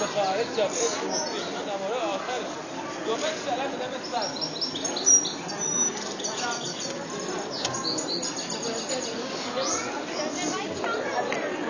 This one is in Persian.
به خارج جابه اسم مفید دوباره آخرش دوباره سلام میدم صد